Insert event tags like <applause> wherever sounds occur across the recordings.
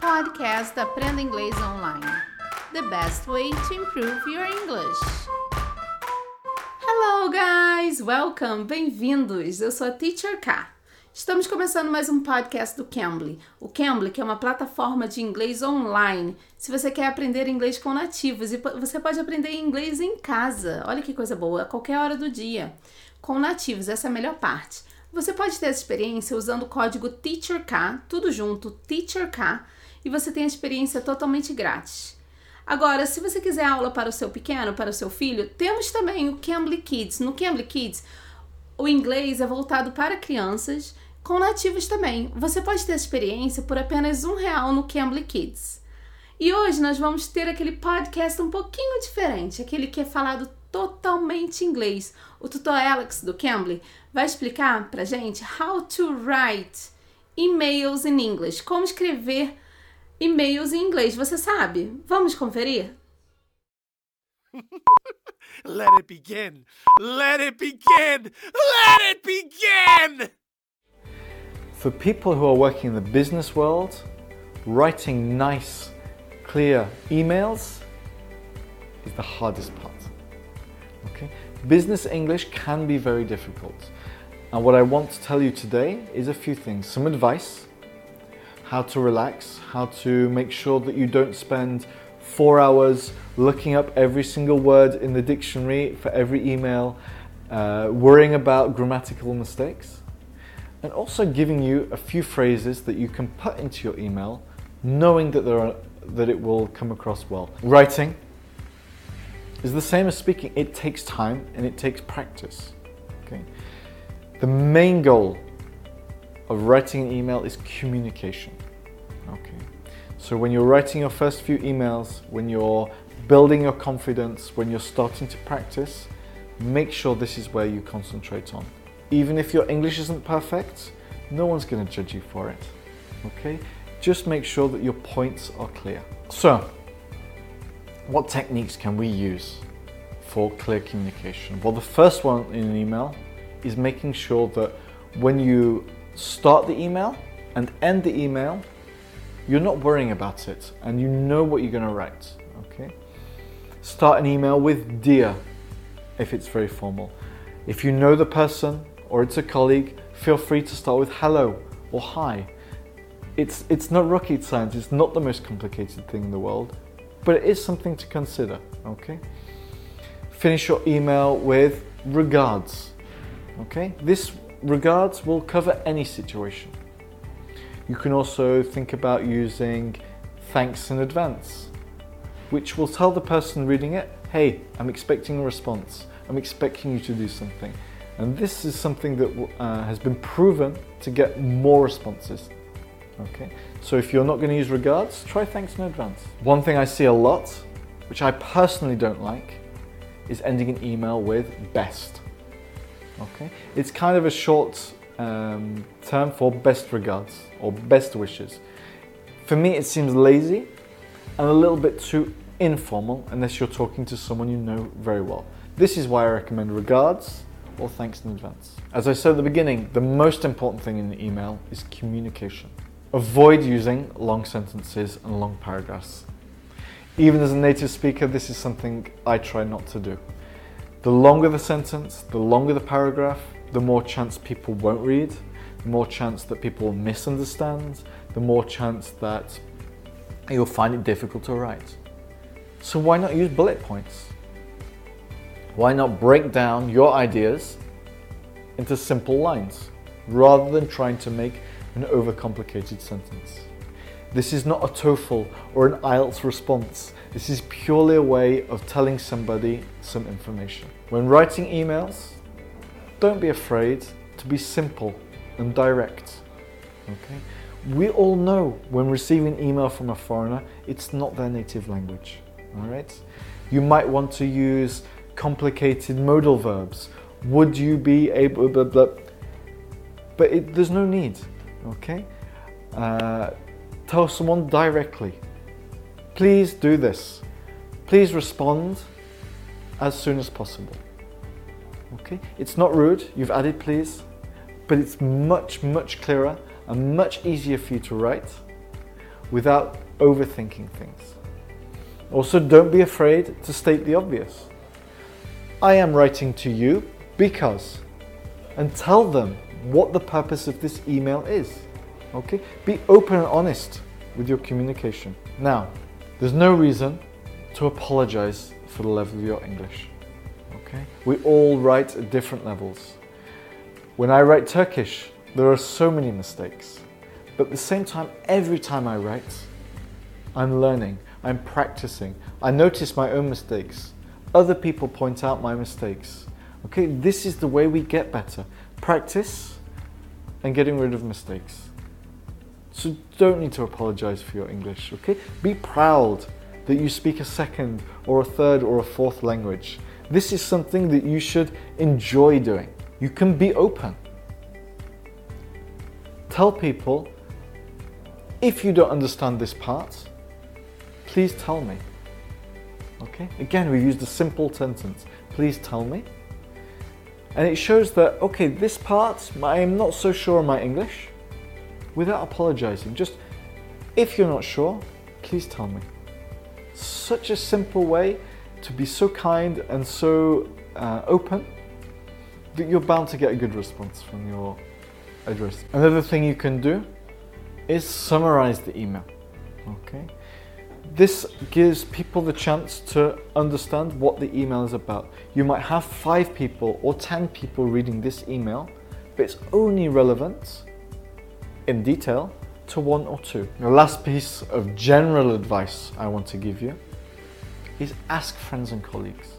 Podcast Aprenda Inglês Online. The best way to improve your English. Hello, guys! Welcome! Bem-vindos! Eu sou a Teacher K. Estamos começando mais um podcast do Cambly. O Cambly que é uma plataforma de inglês online. Se você quer aprender inglês com nativos, e você pode aprender inglês em casa. Olha que coisa boa, a qualquer hora do dia. Com nativos, essa é a melhor parte. Você pode ter essa experiência usando o código TEACHERK, tudo junto, TEACHERK, e você tem a experiência totalmente grátis. Agora, se você quiser aula para o seu pequeno, para o seu filho, temos também o Cambly Kids. No Cambly Kids, o inglês é voltado para crianças, com nativos também. Você pode ter a experiência por apenas um real no Cambly Kids. E hoje nós vamos ter aquele podcast um pouquinho diferente, aquele que é falado totalmente inglês. O tutor Alex do Cambly vai explicar pra gente how to write emails in English, como escrever e-mails em inglês. Você sabe? Vamos conferir? <laughs> Let it begin! Let it begin! Let it begin! For people who are working in the business world, writing nice, clear emails is the hardest part. Okay? Business English can be very difficult. And what I want to tell you today is a few things some advice, how to relax, how to make sure that you don't spend four hours looking up every single word in the dictionary for every email, uh, worrying about grammatical mistakes, and also giving you a few phrases that you can put into your email knowing that, there are, that it will come across well. Writing is the same as speaking, it takes time and it takes practice. Okay? The main goal of writing an email is communication. Okay. So when you're writing your first few emails, when you're building your confidence, when you're starting to practice, make sure this is where you concentrate on. Even if your English isn't perfect, no one's going to judge you for it. Okay? Just make sure that your points are clear. So, what techniques can we use for clear communication? Well, the first one in an email is making sure that when you start the email and end the email, you're not worrying about it and you know what you're going to write. Okay? Start an email with dear if it's very formal. If you know the person or it's a colleague, feel free to start with hello or hi. It's, it's not rocket science, it's not the most complicated thing in the world, but it is something to consider. Okay? Finish your email with regards. Okay? This regards will cover any situation. You can also think about using thanks in advance, which will tell the person reading it, hey, I'm expecting a response. I'm expecting you to do something. And this is something that uh, has been proven to get more responses. Okay, so if you're not going to use regards, try thanks in advance. One thing I see a lot, which I personally don't like, is ending an email with best. Okay, it's kind of a short um, term for best regards or best wishes. For me, it seems lazy and a little bit too informal unless you're talking to someone you know very well. This is why I recommend regards or thanks in advance. As I said at the beginning, the most important thing in an email is communication. Avoid using long sentences and long paragraphs. Even as a native speaker, this is something I try not to do. The longer the sentence, the longer the paragraph, the more chance people won't read, the more chance that people misunderstand, the more chance that you'll find it difficult to write. So why not use bullet points? Why not break down your ideas into simple lines rather than trying to make an overcomplicated sentence? This is not a TOEFL or an IELTS response. This is purely a way of telling somebody some information. When writing emails, don't be afraid to be simple and direct. Okay? We all know when receiving email from a foreigner, it's not their native language. All right? You might want to use complicated modal verbs. Would you be able? Blah, blah. But it, there's no need. Okay? Uh, tell someone directly. Please do this. Please respond as soon as possible. Okay? It's not rude, you've added please, but it's much, much clearer and much easier for you to write without overthinking things. Also, don't be afraid to state the obvious. I am writing to you because, and tell them what the purpose of this email is. Okay? Be open and honest with your communication. Now, there's no reason to apologize for the level of your English. Okay? We all write at different levels. When I write Turkish, there are so many mistakes. But at the same time, every time I write, I'm learning, I'm practicing. I notice my own mistakes. Other people point out my mistakes. Okay, this is the way we get better. Practice and getting rid of mistakes. So don't need to apologize for your English, okay? Be proud that you speak a second or a third or a fourth language. This is something that you should enjoy doing. You can be open. Tell people if you don't understand this part, please tell me. Okay? Again, we use the simple sentence. Please tell me. And it shows that, okay, this part, I am not so sure on my English, without apologizing. Just, if you're not sure, please tell me. Such a simple way to be so kind and so uh, open that you're bound to get a good response from your address. Another thing you can do is summarize the email. Okay? This gives people the chance to understand what the email is about. You might have five people or 10 people reading this email, but it's only relevant in detail to one or two. The last piece of general advice I want to give you is ask friends and colleagues.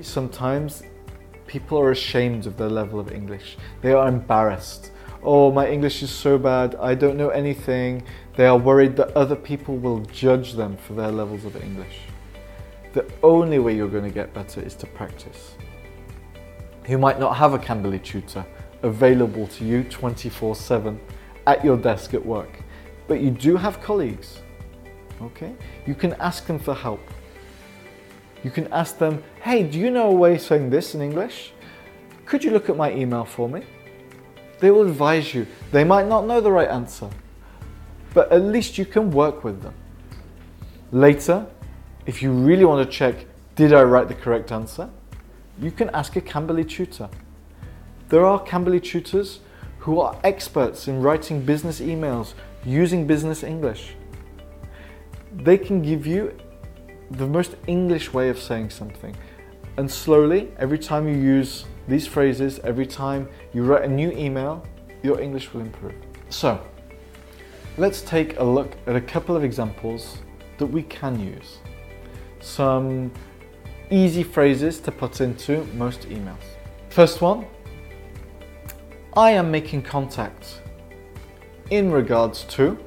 Sometimes people are ashamed of their level of English. They are embarrassed. Oh, my English is so bad, I don't know anything. They are worried that other people will judge them for their levels of English. The only way you're going to get better is to practice. You might not have a Cambly tutor available to you 24 7 at your desk at work, but you do have colleagues. Okay? You can ask them for help. You can ask them, hey, do you know a way of saying this in English? Could you look at my email for me? They will advise you. They might not know the right answer, but at least you can work with them. Later, if you really want to check, did I write the correct answer? You can ask a Cambly tutor. There are Cambly tutors who are experts in writing business emails using business English. They can give you the most English way of saying something. And slowly, every time you use these phrases, every time you write a new email, your English will improve. So, let's take a look at a couple of examples that we can use. Some easy phrases to put into most emails. First one I am making contact in regards to,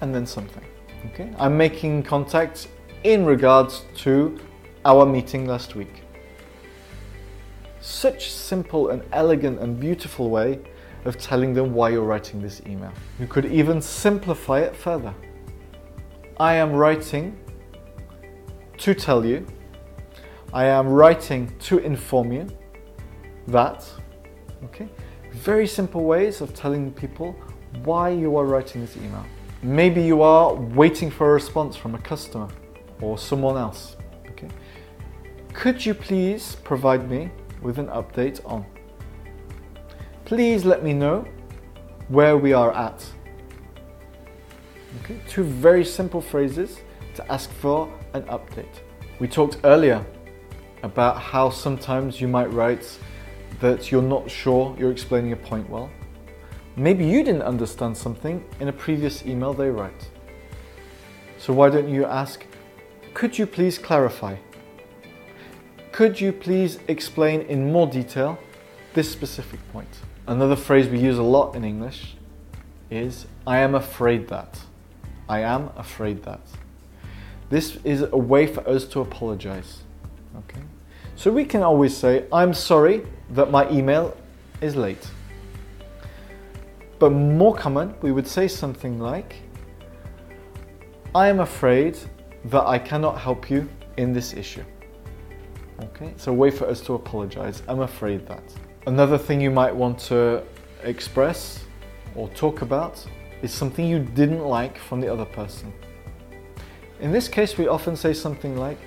and then something. Okay, I'm making contact in regards to our meeting last week. Such simple and elegant and beautiful way of telling them why you're writing this email. You could even simplify it further. I am writing to tell you, I am writing to inform you that, okay? Very simple ways of telling people why you are writing this email. Maybe you are waiting for a response from a customer or someone else. Okay? Could you please provide me with an update on? Please let me know where we are at. Okay? Two very simple phrases to ask for an update. We talked earlier about how sometimes you might write that you're not sure you're explaining a point well. Maybe you didn't understand something in a previous email they write. So why don't you ask, could you please clarify? Could you please explain in more detail this specific point? Another phrase we use a lot in English is I am afraid that. I am afraid that. This is a way for us to apologize. Okay? So we can always say, I'm sorry that my email is late. But more common, we would say something like, I am afraid that I cannot help you in this issue. Okay, it's a way for us to apologize. I'm afraid that. Another thing you might want to express or talk about is something you didn't like from the other person. In this case, we often say something like,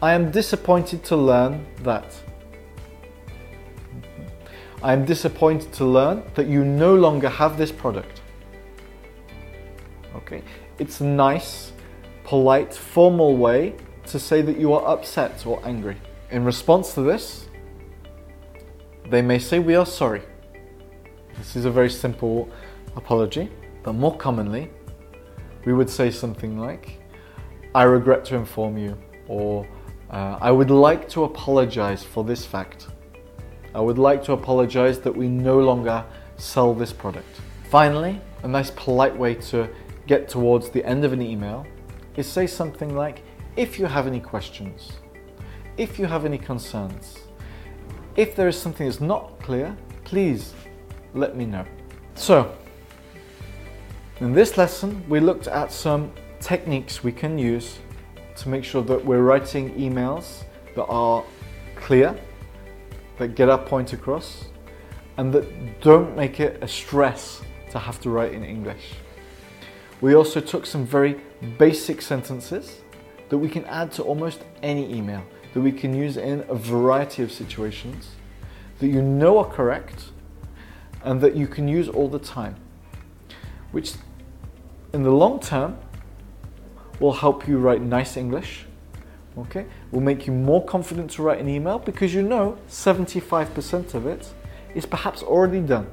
I am disappointed to learn that. I am disappointed to learn that you no longer have this product. Okay, it's a nice, polite, formal way to say that you are upset or angry. In response to this, they may say, We are sorry. This is a very simple apology, but more commonly, we would say something like, I regret to inform you, or uh, I would like to apologize for this fact. I would like to apologize that we no longer sell this product. Finally, a nice polite way to get towards the end of an email is say something like, if you have any questions, if you have any concerns, if there is something that's not clear, please let me know. So, in this lesson, we looked at some techniques we can use to make sure that we're writing emails that are clear, that get our point across, and that don't make it a stress to have to write in English. We also took some very basic sentences that we can add to almost any email, that we can use in a variety of situations, that you know are correct, and that you can use all the time, which in the long term will help you write nice English. Okay, will make you more confident to write an email because you know 75% of it is perhaps already done.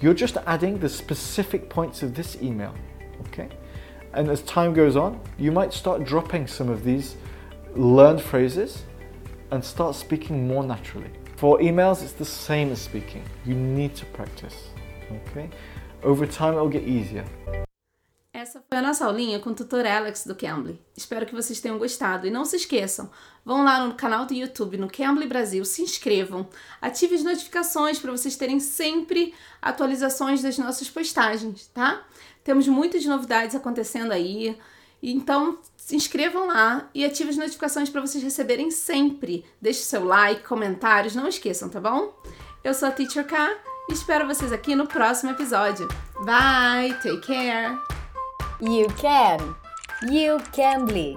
You're just adding the specific points of this email. Okay, and as time goes on, you might start dropping some of these learned phrases and start speaking more naturally. For emails, it's the same as speaking. You need to practice. Okay, over time, it will get easier. Essa foi a nossa aulinha com o tutor Alex do Cambly. Espero que vocês tenham gostado e não se esqueçam, vão lá no canal do YouTube no Cambly Brasil, se inscrevam, ative as notificações para vocês terem sempre atualizações das nossas postagens, tá? Temos muitas novidades acontecendo aí, então se inscrevam lá e ative as notificações para vocês receberem sempre. Deixe seu like, comentários, não esqueçam, tá bom? Eu sou a Teacher K espero vocês aqui no próximo episódio. Bye, take care! You can. You can be.